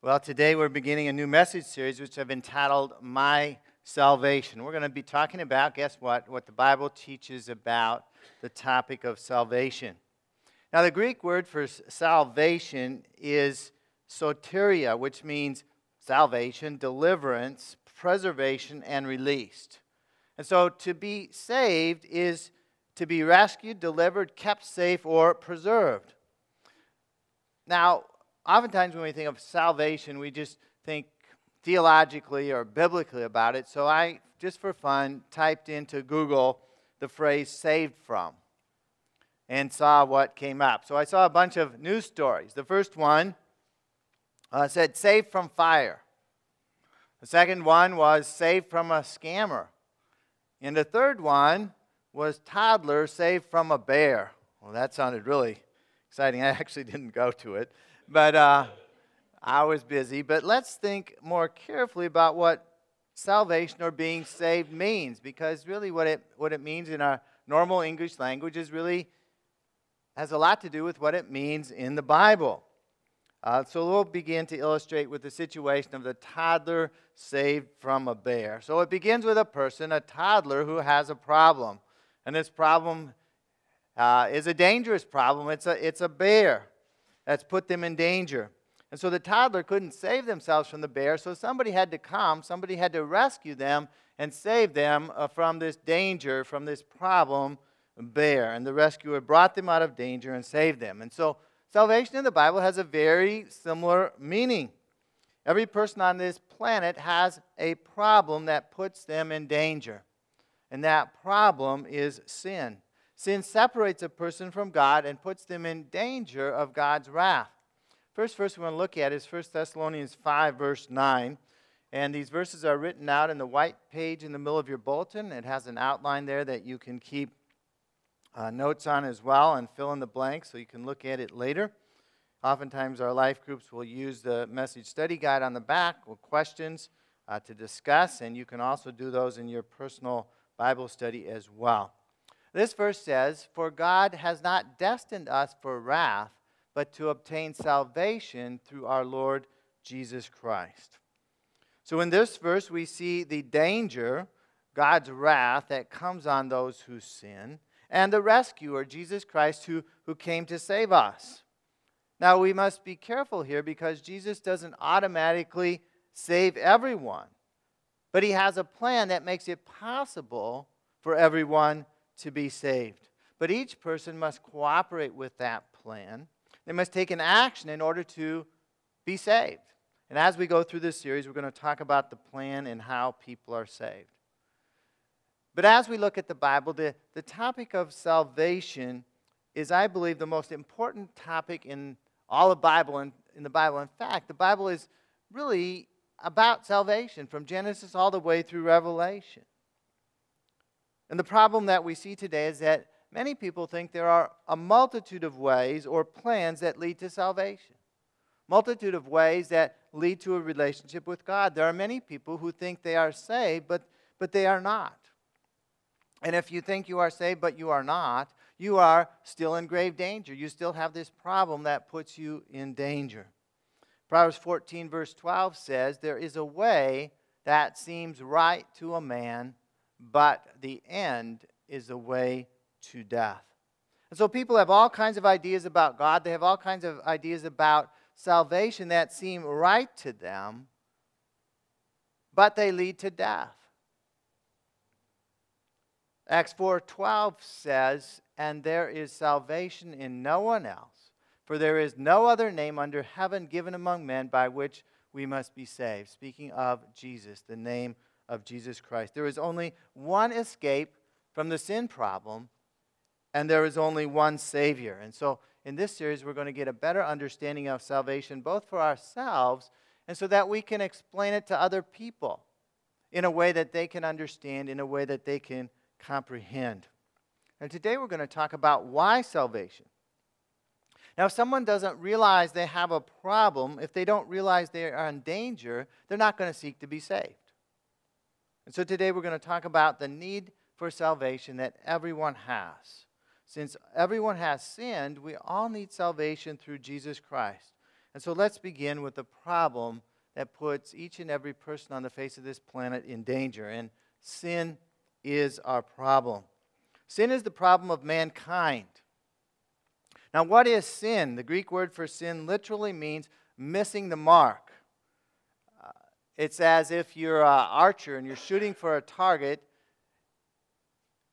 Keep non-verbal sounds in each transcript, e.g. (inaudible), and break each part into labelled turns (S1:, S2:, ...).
S1: Well, today we're beginning a new message series which I've entitled My Salvation. We're going to be talking about, guess what? What the Bible teaches about the topic of salvation. Now, the Greek word for salvation is soteria, which means salvation, deliverance, preservation, and released. And so to be saved is to be rescued, delivered, kept safe, or preserved. Now, oftentimes when we think of salvation, we just think theologically or biblically about it. So I, just for fun, typed into Google the phrase saved from and saw what came up. So I saw a bunch of news stories. The first one uh, said saved from fire. The second one was saved from a scammer. And the third one was toddler saved from a bear. Well, that sounded really exciting. (laughs) I actually didn't go to it but uh, I was busy. But let's think more carefully about what salvation or being saved means, because really what it, what it means in our normal English language is really has a lot to do with what it means in the Bible. Uh, so we'll begin to illustrate with the situation of the toddler saved from a bear. So it begins with a person, a toddler, who has a problem. And this problem uh, is a dangerous problem. It's a, it's a bear that's put them in danger. And so the toddler couldn't save themselves from the bear, so somebody had to come, somebody had to rescue them and save them uh, from this danger, from this problem bear. And the rescuer brought them out of danger and saved them. And so salvation in the Bible has a very similar meaning. Every person on this planet has a problem that puts them in danger. And that problem is sin. Sin separates a person from God and puts them in danger of God's wrath. First verse we want to look at is 1 Thessalonians 5, verse 9. And these verses are written out in the white page in the middle of your bulletin. It has an outline there that you can keep uh, notes on as well and fill in the blanks so you can look at it later. Oftentimes, our life groups will use the message study guide on the back with questions uh, to discuss, and you can also do those in your personal Bible study as well. This verse says, For God has not destined us for wrath, but to obtain salvation through our Lord Jesus Christ. So in this verse, we see the danger, God's wrath that comes on those who sin, and the rescuer, Jesus Christ, who, who came to save us. Now, we must be careful here because Jesus doesn't automatically save everyone, but he has a plan that makes it possible for everyone to be saved. But each person must cooperate with that plan. They must take an action in order to be saved. And as we go through this series, we're going to talk about the plan and how people are saved. But as we look at the Bible, the, the topic of salvation is, I believe, the most important topic in all of Bible and in the Bible. In fact, the Bible is really about salvation from Genesis all the way through Revelation. And the problem that we see today is that many people think there are a multitude of ways or plans that lead to salvation. Multitude of ways that lead to a relationship with God. There are many people who think they are saved, but, but they are not. And if you think you are saved, but you are not, you are still in grave danger. You still have this problem that puts you in danger. Proverbs 14, verse 12 says, There is a way that seems right to a man, but the end is the way to death. And so people have all kinds of ideas about God. They have all kinds of ideas about salvation that seem right to them, but they lead to death. Acts 4:12 says, "And there is salvation in no one else, for there is no other name under heaven given among men by which we must be saved." Speaking of Jesus, the name of Jesus Christ. There is only one escape from the sin problem, and there is only one Savior. And so, in this series, we're going to get a better understanding of salvation, both for ourselves and so that we can explain it to other people in a way that they can understand, in a way that they can comprehend. And today we're going to talk about why salvation. Now, if someone doesn't realize they have a problem, if they don't realize they are in danger, they're not going to seek to be saved. And so today we're going to talk about the need for salvation that everyone has. Since everyone has sinned, we all need salvation through Jesus Christ. And so let's begin with the problem that puts each and every person on the face of this planet in danger. And sin is our problem. Sin is the problem of mankind. Now, what is sin? The Greek word for sin literally means missing the mark. It's as if you're an archer and you're shooting for a target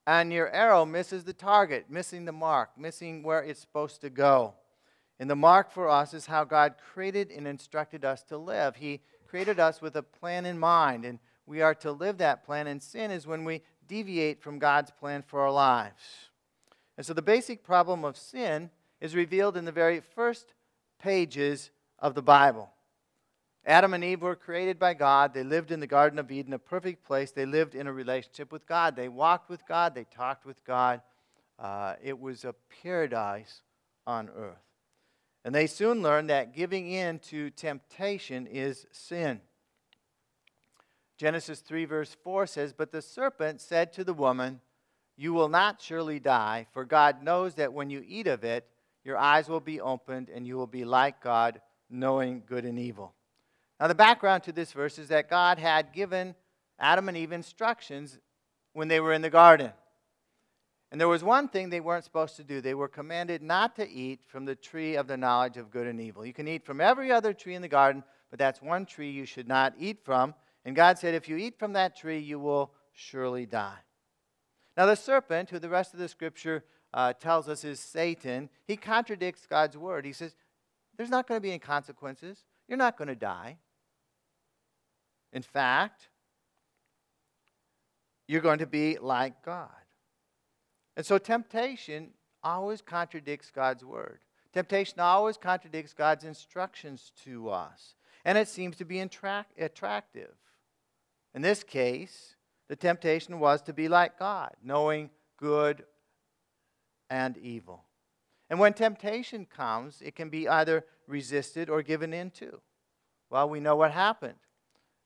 S1: and your arrow misses the target, missing the mark, missing where it's supposed to go. And the mark for us is how God created and instructed us to live. He created us with a plan in mind, and we are to live that plan. And sin is when we deviate from God's plan for our lives. And so the basic problem of sin is revealed in the very first pages of the Bible. Adam and Eve were created by God. They lived in the Garden of Eden, a perfect place. They lived in a relationship with God. They walked with God. They talked with God. Uh, it was a paradise on earth. And they soon learned that giving in to temptation is sin. Genesis 3, verse 4 says, But the serpent said to the woman, You will not surely die, for God knows that when you eat of it, your eyes will be opened, and you will be like God, knowing good and evil. Now, the background to this verse is that God had given Adam and Eve instructions when they were in the garden. And there was one thing they weren't supposed to do. They were commanded not to eat from the tree of the knowledge of good and evil. You can eat from every other tree in the garden, but that's one tree you should not eat from. And God said, if you eat from that tree, you will surely die. Now, the serpent, who the rest of the scripture uh, tells us is Satan, he contradicts God's word. He says, there's not going to be any consequences. You're not going to die. In fact, you're going to be like God. And so temptation always contradicts God's word. Temptation always contradicts God's instructions to us. And it seems to be attractive. In this case, the temptation was to be like God, knowing good and evil. And when temptation comes, it can be either resisted or given into. Well, we know what happened.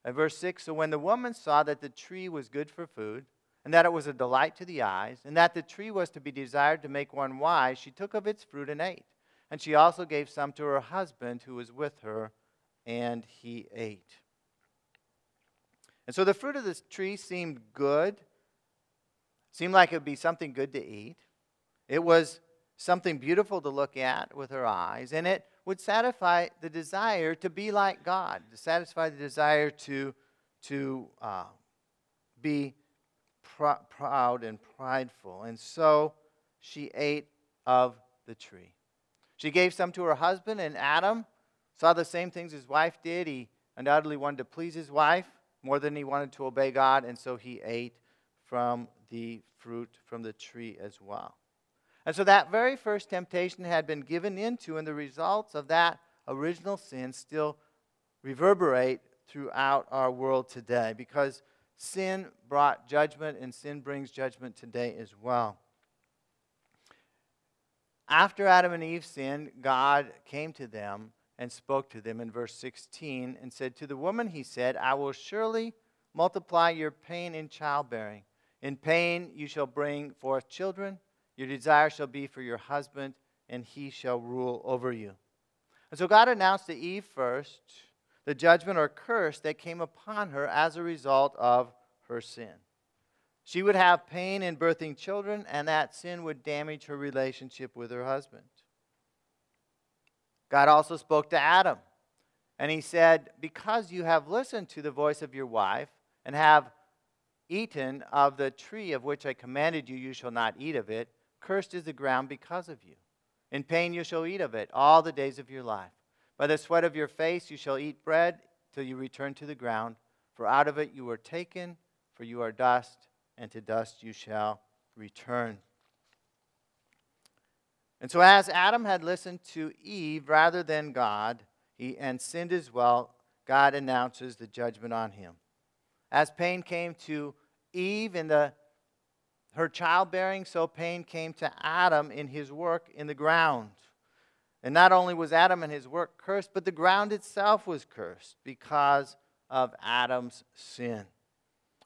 S1: In verse 6 So when the woman saw that the tree was good for food, and that it was a delight to the eyes, and that the tree was to be desired to make one wise, she took of its fruit and ate. And she also gave some to her husband who was with her, and he ate. And so the fruit of this tree seemed good, seemed like it would be something good to eat. It was something beautiful to look at with her eyes, and it would satisfy the desire to be like God, to satisfy the desire to, to uh, be pr- proud and prideful. And so she ate of the tree. She gave some to her husband, and Adam saw the same things his wife did. He undoubtedly wanted to please his wife more than he wanted to obey God, and so he ate from the fruit from the tree as well. And so that very first temptation had been given into, and the results of that original sin still reverberate throughout our world today because sin brought judgment, and sin brings judgment today as well. After Adam and Eve sinned, God came to them and spoke to them in verse 16 and said, To the woman, he said, I will surely multiply your pain in childbearing. In pain you shall bring forth children. Your desire shall be for your husband, and he shall rule over you. And so God announced to Eve first the judgment or curse that came upon her as a result of her sin. She would have pain in birthing children, and that sin would damage her relationship with her husband. God also spoke to Adam, and he said, Because you have listened to the voice of your wife and have eaten of the tree of which I commanded you, you shall not eat of it. Cursed is the ground because of you. In pain you shall eat of it all the days of your life. By the sweat of your face you shall eat bread till you return to the ground, for out of it you were taken, for you are dust, and to dust you shall return. And so, as Adam had listened to Eve rather than God, he, and sinned as well, God announces the judgment on him. As pain came to Eve in the her childbearing, so pain came to Adam in his work in the ground. And not only was Adam and his work cursed, but the ground itself was cursed because of Adam's sin.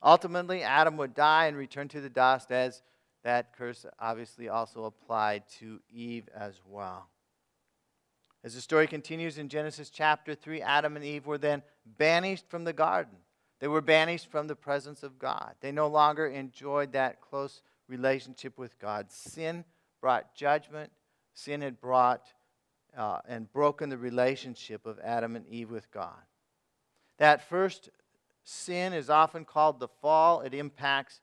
S1: Ultimately, Adam would die and return to the dust, as that curse obviously also applied to Eve as well. As the story continues in Genesis chapter 3, Adam and Eve were then banished from the garden. They were banished from the presence of God. They no longer enjoyed that close relationship with God. Sin brought judgment, sin had brought uh, and broken the relationship of Adam and Eve with God. That first sin is often called the fall. It impacts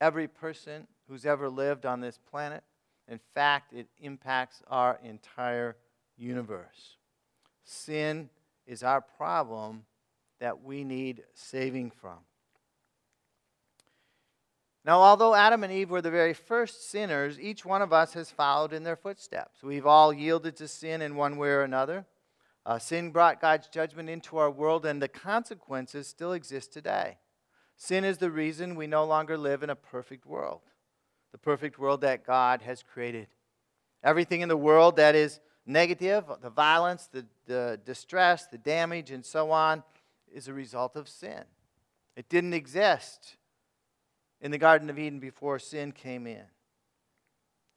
S1: every person who's ever lived on this planet. In fact, it impacts our entire universe. Sin is our problem that we need saving from. Now, although Adam and Eve were the very first sinners, each one of us has followed in their footsteps. We've all yielded to sin in one way or another. Uh, sin brought God's judgment into our world, and the consequences still exist today. Sin is the reason we no longer live in a perfect world, the perfect world that God has created. Everything in the world that is negative, the violence, the, the distress, the damage, and so on, is a result of sin. It didn't exist in the Garden of Eden before sin came in.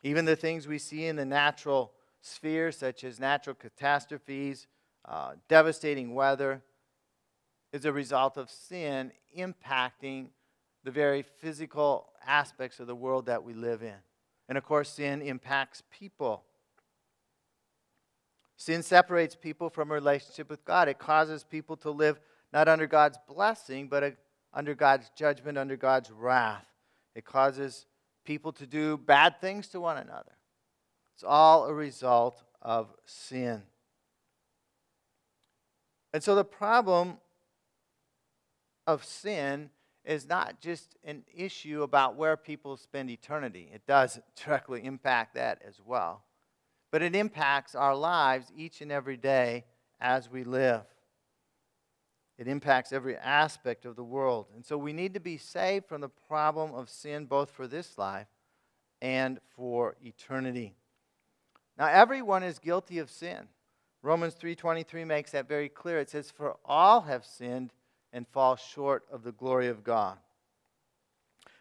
S1: Even the things we see in the natural sphere, such as natural catastrophes, uh, devastating weather, is a result of sin impacting the very physical aspects of the world that we live in. And of course, sin impacts people. Sin separates people from a relationship with God. It causes people to live not under God's blessing, but uh, under God's judgment, under God's wrath. It causes people to do bad things to one another. It's all a result of sin. And so the problem of sin is not just an issue about where people spend eternity. It does (laughs) directly impact that as well. But it impacts our lives each and every day as we live. It impacts every aspect of the world. And so we need to be saved from the problem of sin both for this life and for eternity. Now everyone is guilty of sin. Romans 3:23 makes that very clear. It says for all have sinned and fall short of the glory of God.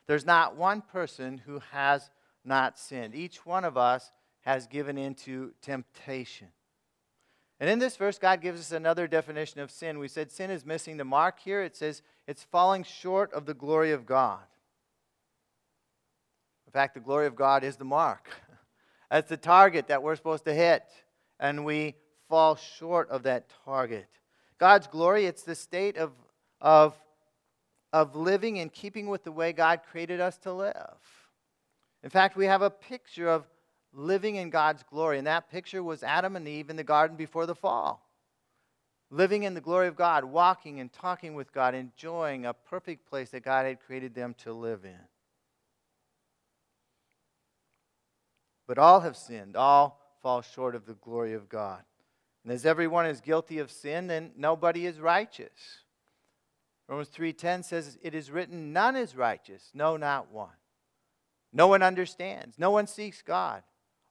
S1: There's not one person who has not sinned. Each one of us has given into temptation. And in this verse, God gives us another definition of sin. We said sin is missing the mark here. It says it's falling short of the glory of God. In fact, the glory of God is the mark. (laughs) That's the target that we're supposed to hit. And we fall short of that target. God's glory, it's the state of, of, of living in keeping with the way God created us to live. In fact, we have a picture of living in God's glory. And that picture was Adam and Eve in the garden before the fall. Living in the glory of God, walking and talking with God, enjoying a perfect place that God had created them to live in. But all have sinned, all fall short of the glory of God. And as everyone is guilty of sin, then nobody is righteous. Romans 3:10 says it is written none is righteous, no not one. No one understands, no one seeks God.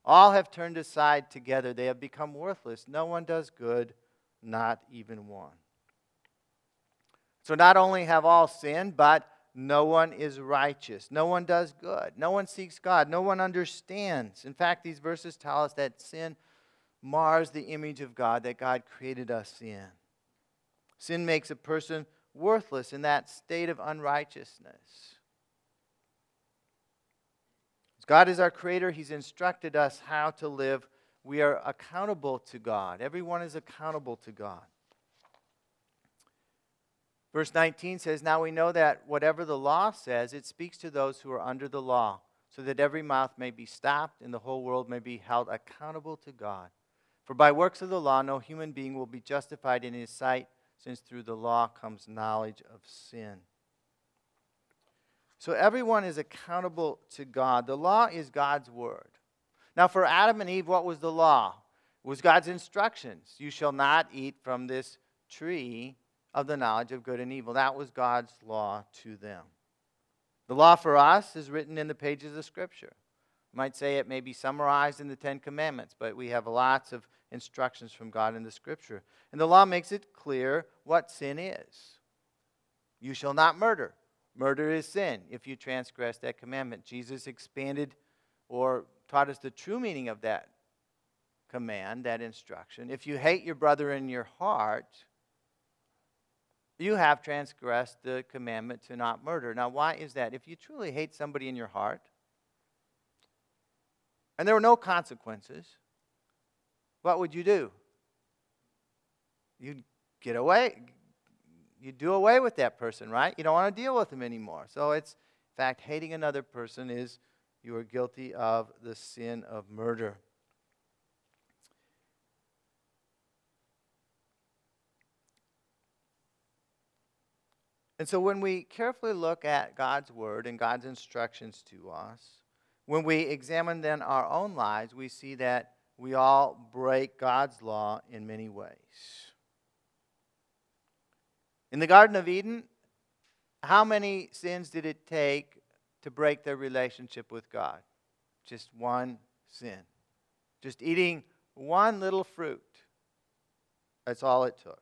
S1: All have turned aside together. They have become worthless. No one does good, not even one. So not only have all sinned, but no one is righteous. No one does good. No one seeks God. No one understands. In fact, these verses tell us that sin mars the image of God that God created us in. Sin makes a person worthless in that state of unrighteousness. God is our creator. He's instructed us how to live. We are accountable to God. Everyone is accountable to God. Verse 19 says, Now we know that whatever the law says, it speaks to those who are under the law, so that every mouth may be stopped and the whole world may be held accountable to God. For by works of the law, no human being will be justified in his sight, since through the law comes knowledge of sin. So everyone is accountable to God. The law is God's word. Now, for Adam and Eve, what was the law? It was God's instructions. You shall not eat from this tree of the knowledge of good and evil. That was God's law to them. The law for us is written in the pages of Scripture. You might say it may be summarized in the Ten Commandments, but we have lots of instructions from God in the Scripture. And the law makes it clear what sin is. You shall not murder. Murder is sin if you transgress that commandment. Jesus expanded or taught us the true meaning of that command, that instruction. If you hate your brother in your heart, you have transgressed the commandment to not murder. Now, why is that? If you truly hate somebody in your heart, and there were no consequences, what would you do? You'd get away. You do away with that person, right? You don't want to deal with them anymore. So it's, in fact, hating another person is you are guilty of the sin of murder. And so when we carefully look at God's word and God's instructions to us, when we examine then our own lives, we see that we all break God's law in many ways. In the Garden of Eden, how many sins did it take to break their relationship with God? Just one sin. Just eating one little fruit. That's all it took.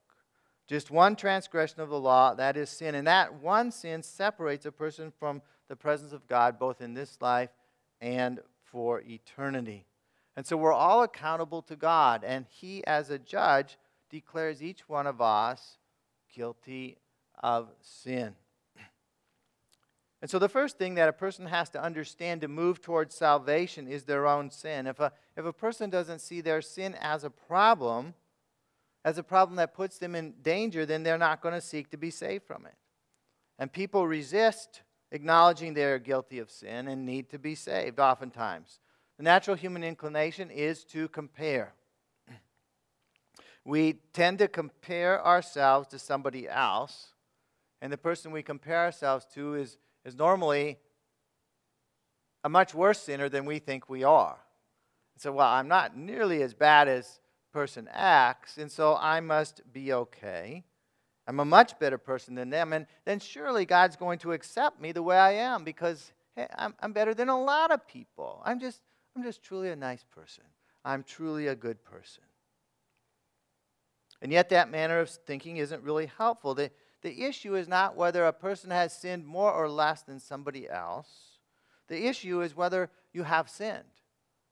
S1: Just one transgression of the law, that is sin. And that one sin separates a person from the presence of God both in this life and for eternity. And so we're all accountable to God, and He, as a judge, declares each one of us guilty of sin. (clears throat) And so, the first thing that a person has to understand to move towards salvation is their own sin. If a, if a person doesn't see their sin as a problem, as a problem that puts them in danger, then they're not going to seek to be saved from it. And people resist acknowledging they're guilty of sin and need to be saved, oftentimes. The natural human inclination is to compare. We tend to compare ourselves to somebody else, and the person we compare ourselves to is, is normally a much worse sinner than we think we are. So, well, I'm not nearly as bad as person X, and so I must be okay. I'm a much better person than them, and then surely God's going to accept me the way I am because hey, I'm, I'm better than a lot of people. I'm just, I'm just truly a nice person. I'm truly a good person. And yet, that manner of thinking isn't really helpful. The, the issue is not whether a person has sinned more or less than somebody else. The issue is whether you have sinned.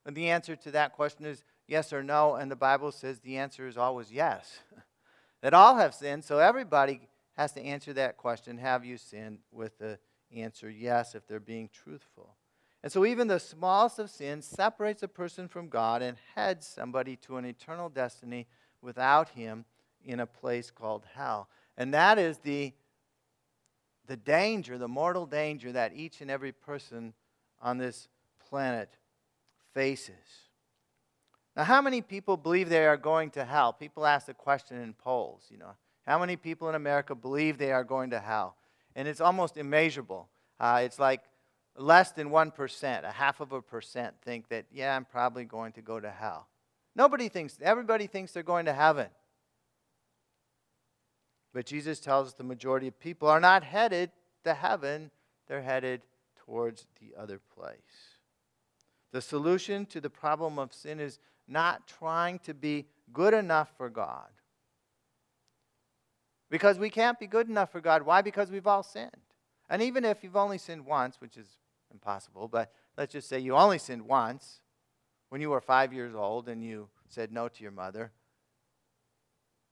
S1: And the answer to that question is yes or no, and the Bible says the answer is always yes. (laughs) that all have sinned, so everybody has to answer that question Have you sinned? with the answer yes, if they're being truthful. And so, even the smallest of sins separates a person from God and heads somebody to an eternal destiny without Him in a place called hell. And that is the, the danger, the mortal danger that each and every person on this planet faces. Now, how many people believe they are going to hell? People ask the question in polls, you know. How many people in America believe they are going to hell? And it's almost immeasurable. Uh, it's like less than 1%, a half of a percent think that, yeah, I'm probably going to go to hell. Nobody thinks, everybody thinks they're going to heaven. But Jesus tells us the majority of people are not headed to heaven, they're headed towards the other place. The solution to the problem of sin is not trying to be good enough for God. Because we can't be good enough for God. Why? Because we've all sinned. And even if you've only sinned once, which is impossible, but let's just say you only sinned once when you were five years old and you said no to your mother,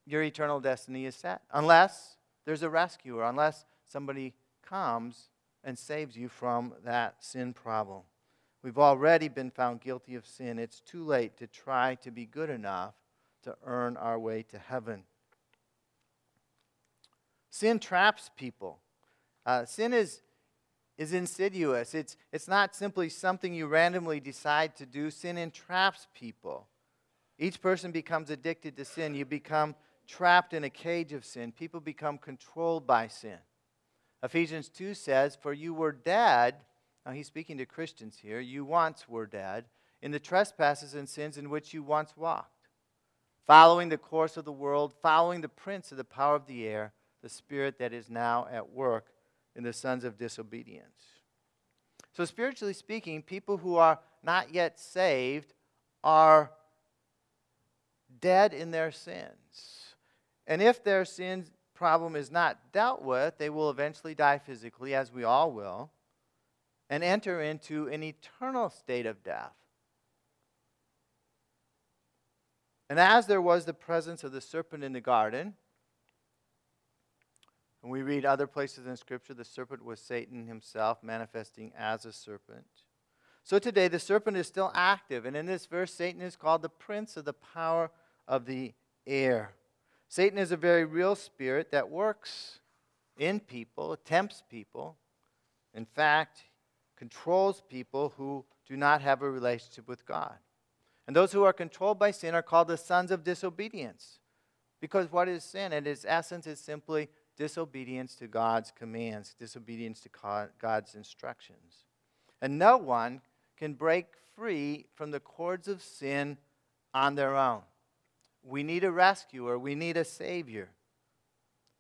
S1: your eternal destiny is set. Unless there's a rescuer, unless somebody comes and saves you from that sin problem. We've already been found guilty of sin. It's too late to try to be good enough to earn our way to heaven. Sin traps people. Uh, sin is, is insidious. It's, it's not simply something you randomly decide to do. Sin entraps people. Each person becomes addicted to sin. You become trapped in a cage of sin. People become controlled by sin. Ephesians 2 says, For you were dead now he's speaking to Christians here. You once were dead in the trespasses and sins in which you once walked, following the course of the world, following the prince of the power of the air, the spirit that is now at work in the sons of disobedience. So, spiritually speaking, people who are not yet saved are dead in their sins. And if their sin problem is not dealt with, they will eventually die physically, as we all will and enter into an eternal state of death. And as there was the presence of the serpent in the garden, and we read other places in Scripture, the serpent was Satan himself manifesting as a serpent. So today, the serpent is still active. And in this verse, Satan is called the prince of the power of the air. Satan is a very real spirit that works in people, tempts people. In fact, controls people who do not have a relationship with God. And those who are controlled by sin are called the sons of disobedience. Because what is sin? In its essence, is simply disobedience to God's commands, disobedience to God's instructions. And no one can break free from the cords of sin on their own. We need a rescuer, we need a savior.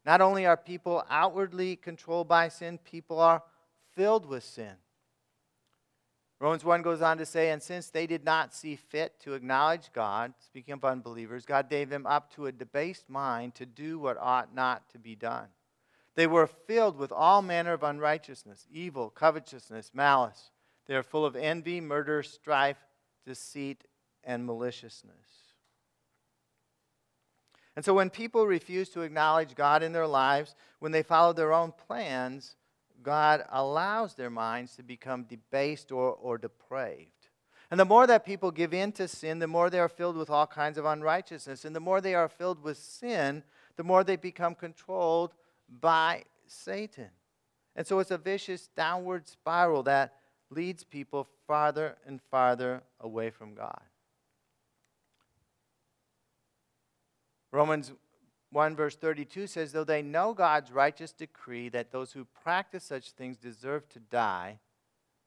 S1: Not only are people outwardly controlled by sin, people are filled with sin. Romans 1 goes on to say, And since they did not see fit to acknowledge God, speaking of unbelievers, God gave them up to a debased mind to do what ought not to be done. They were filled with all manner of unrighteousness, evil, covetousness, malice. They are full of envy, murder, strife, deceit, and maliciousness. And so when people refuse to acknowledge God in their lives, when they follow their own plans, God allows their minds to become debased or, or depraved. And the more that people give in to sin, the more they are filled with all kinds of unrighteousness. And the more they are filled with sin, the more they become controlled by Satan. And so it's a vicious downward spiral that leads people farther and farther away from God. Romans 1 verse 32 says, Though they know God's righteous decree that those who practice such things deserve to die,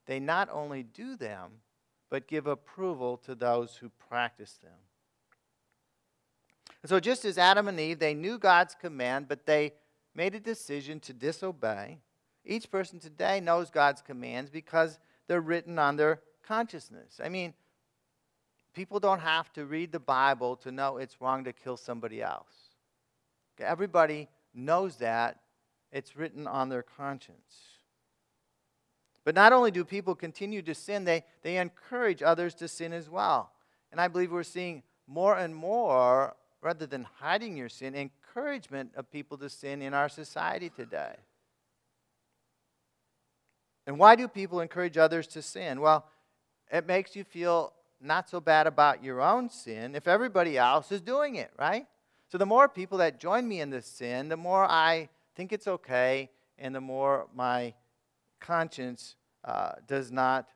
S1: they not only do them, but give approval to those who practice them. And so, just as Adam and Eve, they knew God's command, but they made a decision to disobey, each person today knows God's commands because they're written on their consciousness. I mean, people don't have to read the Bible to know it's wrong to kill somebody else. Everybody knows that. It's written on their conscience. But not only do people continue to sin, they, they encourage others to sin as well. And I believe we're seeing more and more, rather than hiding your sin, encouragement of people to sin in our society today. And why do people encourage others to sin? Well, it makes you feel not so bad about your own sin if everybody else is doing it, right? So the more people that join me in this sin, the more I think it's okay, and the more my conscience uh, does not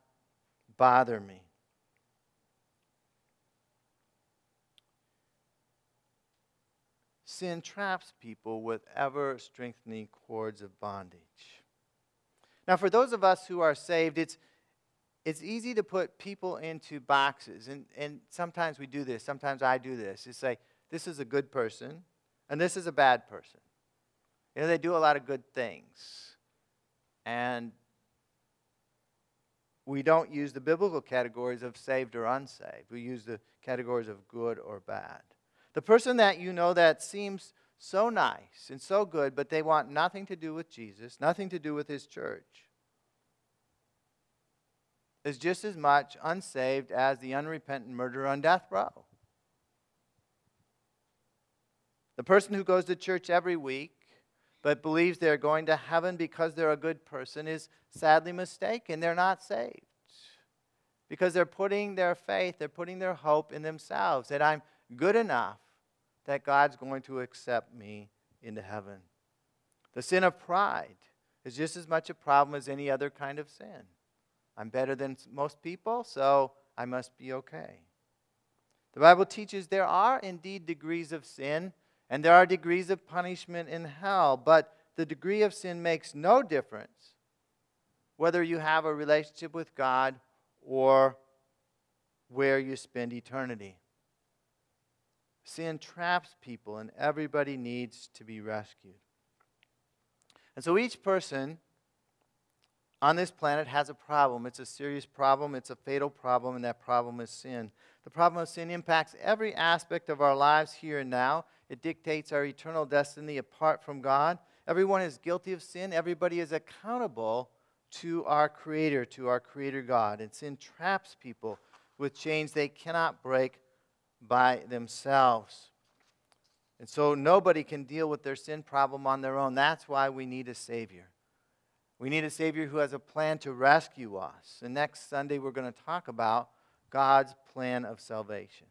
S1: bother me. Sin traps people with ever strengthening cords of bondage. Now, for those of us who are saved, it's, it's easy to put people into boxes. And, and sometimes we do this. Sometimes I do this. It's like, this is a good person, and this is a bad person. You know, they do a lot of good things. And we don't use the biblical categories of saved or unsaved. We use the categories of good or bad. The person that you know that seems so nice and so good, but they want nothing to do with Jesus, nothing to do with his church, is just as much unsaved as the unrepentant murderer on death row. The person who goes to church every week but believes they're going to heaven because they're a good person is sadly mistaken. They're not saved. Because they're putting their faith, they're putting their hope in themselves that I'm good enough that God's going to accept me into heaven. The sin of pride is just as much a problem as any other kind of sin. I'm better than most people, so I must be okay. The Bible teaches there are indeed degrees of sin and there are degrees of punishment in hell, but the degree of sin makes no difference whether you have a relationship with God or where you spend eternity. Sin traps people, and everybody needs to be rescued. And so each person on this planet has a problem. It's a serious problem, it's a fatal problem, and that problem is sin. The problem of sin impacts every aspect of our lives here and now. It dictates our eternal destiny apart from God. Everyone is guilty of sin. Everybody is accountable to our Creator, to our Creator God. And sin traps people with chains they cannot break by themselves. And so nobody can deal with their sin problem on their own. That's why we need a Savior. We need a Savior who has a plan to rescue us. And next Sunday, we're going to talk about God's plan of salvation.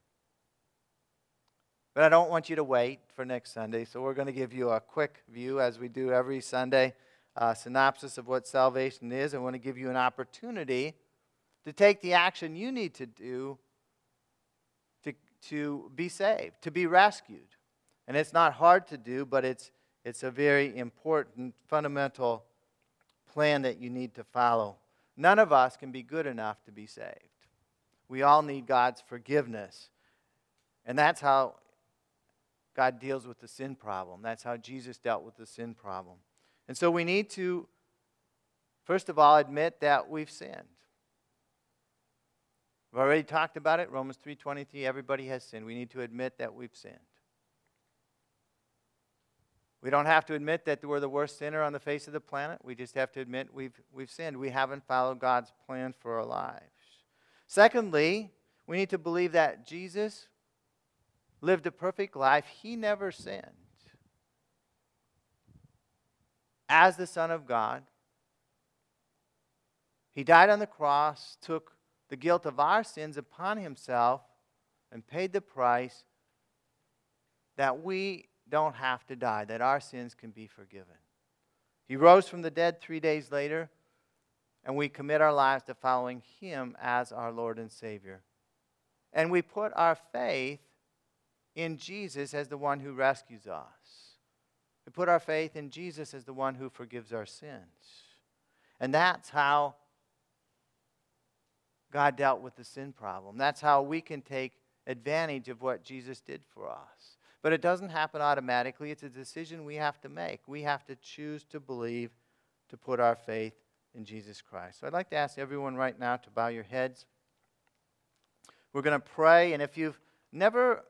S1: But I don't want you to wait for next Sunday, so we're going to give you a quick view, as we do every Sunday, a synopsis of what salvation is. I want to give you an opportunity to take the action you need to do to, to be saved, to be rescued. And it's not hard to do, but it's, it's a very important, fundamental plan that you need to follow. None of us can be good enough to be saved. We all need God's forgiveness. And that's how God deals with the sin problem. That's how Jesus dealt with the sin problem. And so we need to, first of all, admit that we've sinned. We've already talked about it. Romans 3:23, everybody has sinned. We need to admit that we've sinned. We don't have to admit that we're the worst sinner on the face of the planet. We just have to admit we've, we've sinned. We haven't followed God's plan for our lives. Secondly, we need to believe that Jesus lived a perfect life. He never sinned. As the Son of God, He died on the cross, took the guilt of our sins upon Himself, and paid the price that we don't have to die, that our sins can be forgiven. He rose from the dead three days later, and we commit our lives to following Him as our Lord and Savior. And we put our faith in Jesus as the one who rescues us. We put our faith in Jesus as the one who forgives our sins. And that's how God dealt with the sin problem. That's how we can take advantage of what Jesus did for us. But it doesn't happen automatically. It's a decision we have to make. We have to choose to believe, to put our faith in Jesus Christ. So I'd like to ask everyone right now to bow your heads. We're going to pray, and if you've never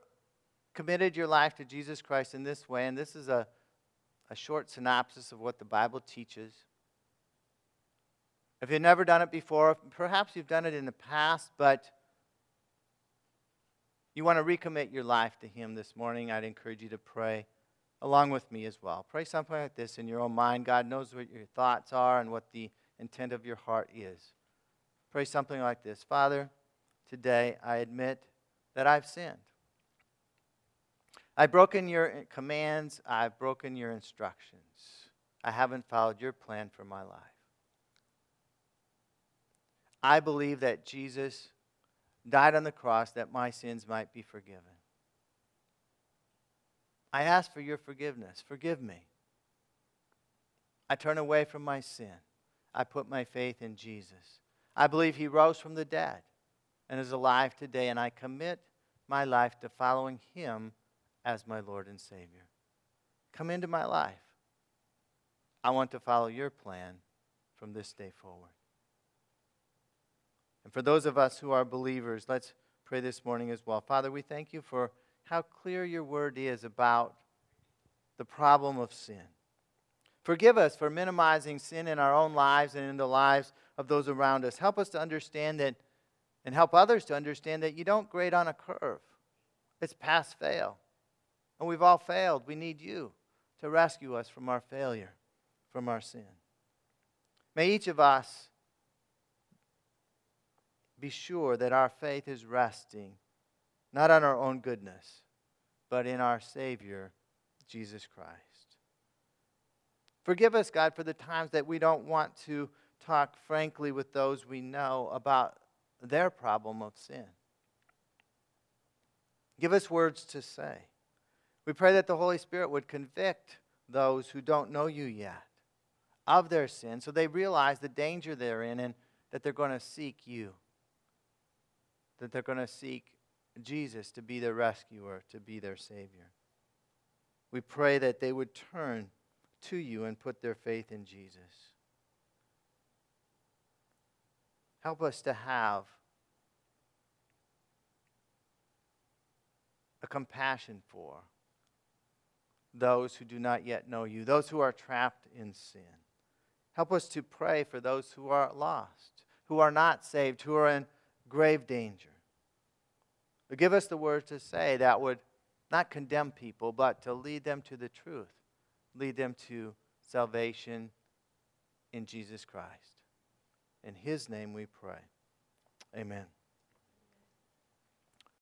S1: committed your life to Jesus Christ in this way, and this is a, a short synopsis of what the Bible teaches. If you've never done it before, perhaps you've done it in the past, but you want to recommit your life to Him this morning, I'd encourage you to pray along with me as well. Pray something like this in your own mind. God knows what your thoughts are and what the intent of your heart is. Pray something like this Father, today I admit that I've sinned. I've broken your eh, commands, I've broken your instructions. I haven't followed your plan for my life. I believe that Jesus died on the cross that my sins might be forgiven. I ask for your forgiveness. Forgive me. I turn away from my sin. I put my faith in Jesus. I believe he rose from the dead and is alive today, and I commit my life to following him as my Lord and Savior. Come into my life. I want to follow your plan from this day forward. And for those of us who are believers, let's pray this morning as well. Father, we thank you for how clear your word is about the problem of sin. Forgive us for minimizing sin in our own lives and in the lives of those around us. Help us to understand that and help others to understand that you don't grade on a curve. It's pass fail. And we've all failed. We need you to rescue us from our failure, from our sin. May each of us be sure that our faith is resting not on our own goodness, but in our Savior, Jesus Christ. Forgive us, God, for the times that we don't want to talk frankly with those we know about their problem of sin. Give us words to say. We pray that the Holy Spirit would convict those who don't know you yet of their sin so they realize the danger they're in and that they're going to seek you that they're going to seek Jesus to be their rescuer, to be their Savior. We pray that they would turn to you and put their faith in Jesus. Help us to have a compassion for those who do not yet know you, those who are trapped in sin. Help us to pray for those who are lost, who are not saved, who are in grave danger. Give us the words to say that would not condemn people, but to lead them to the truth, lead them to salvation in Jesus Christ. In his name we pray. Amen.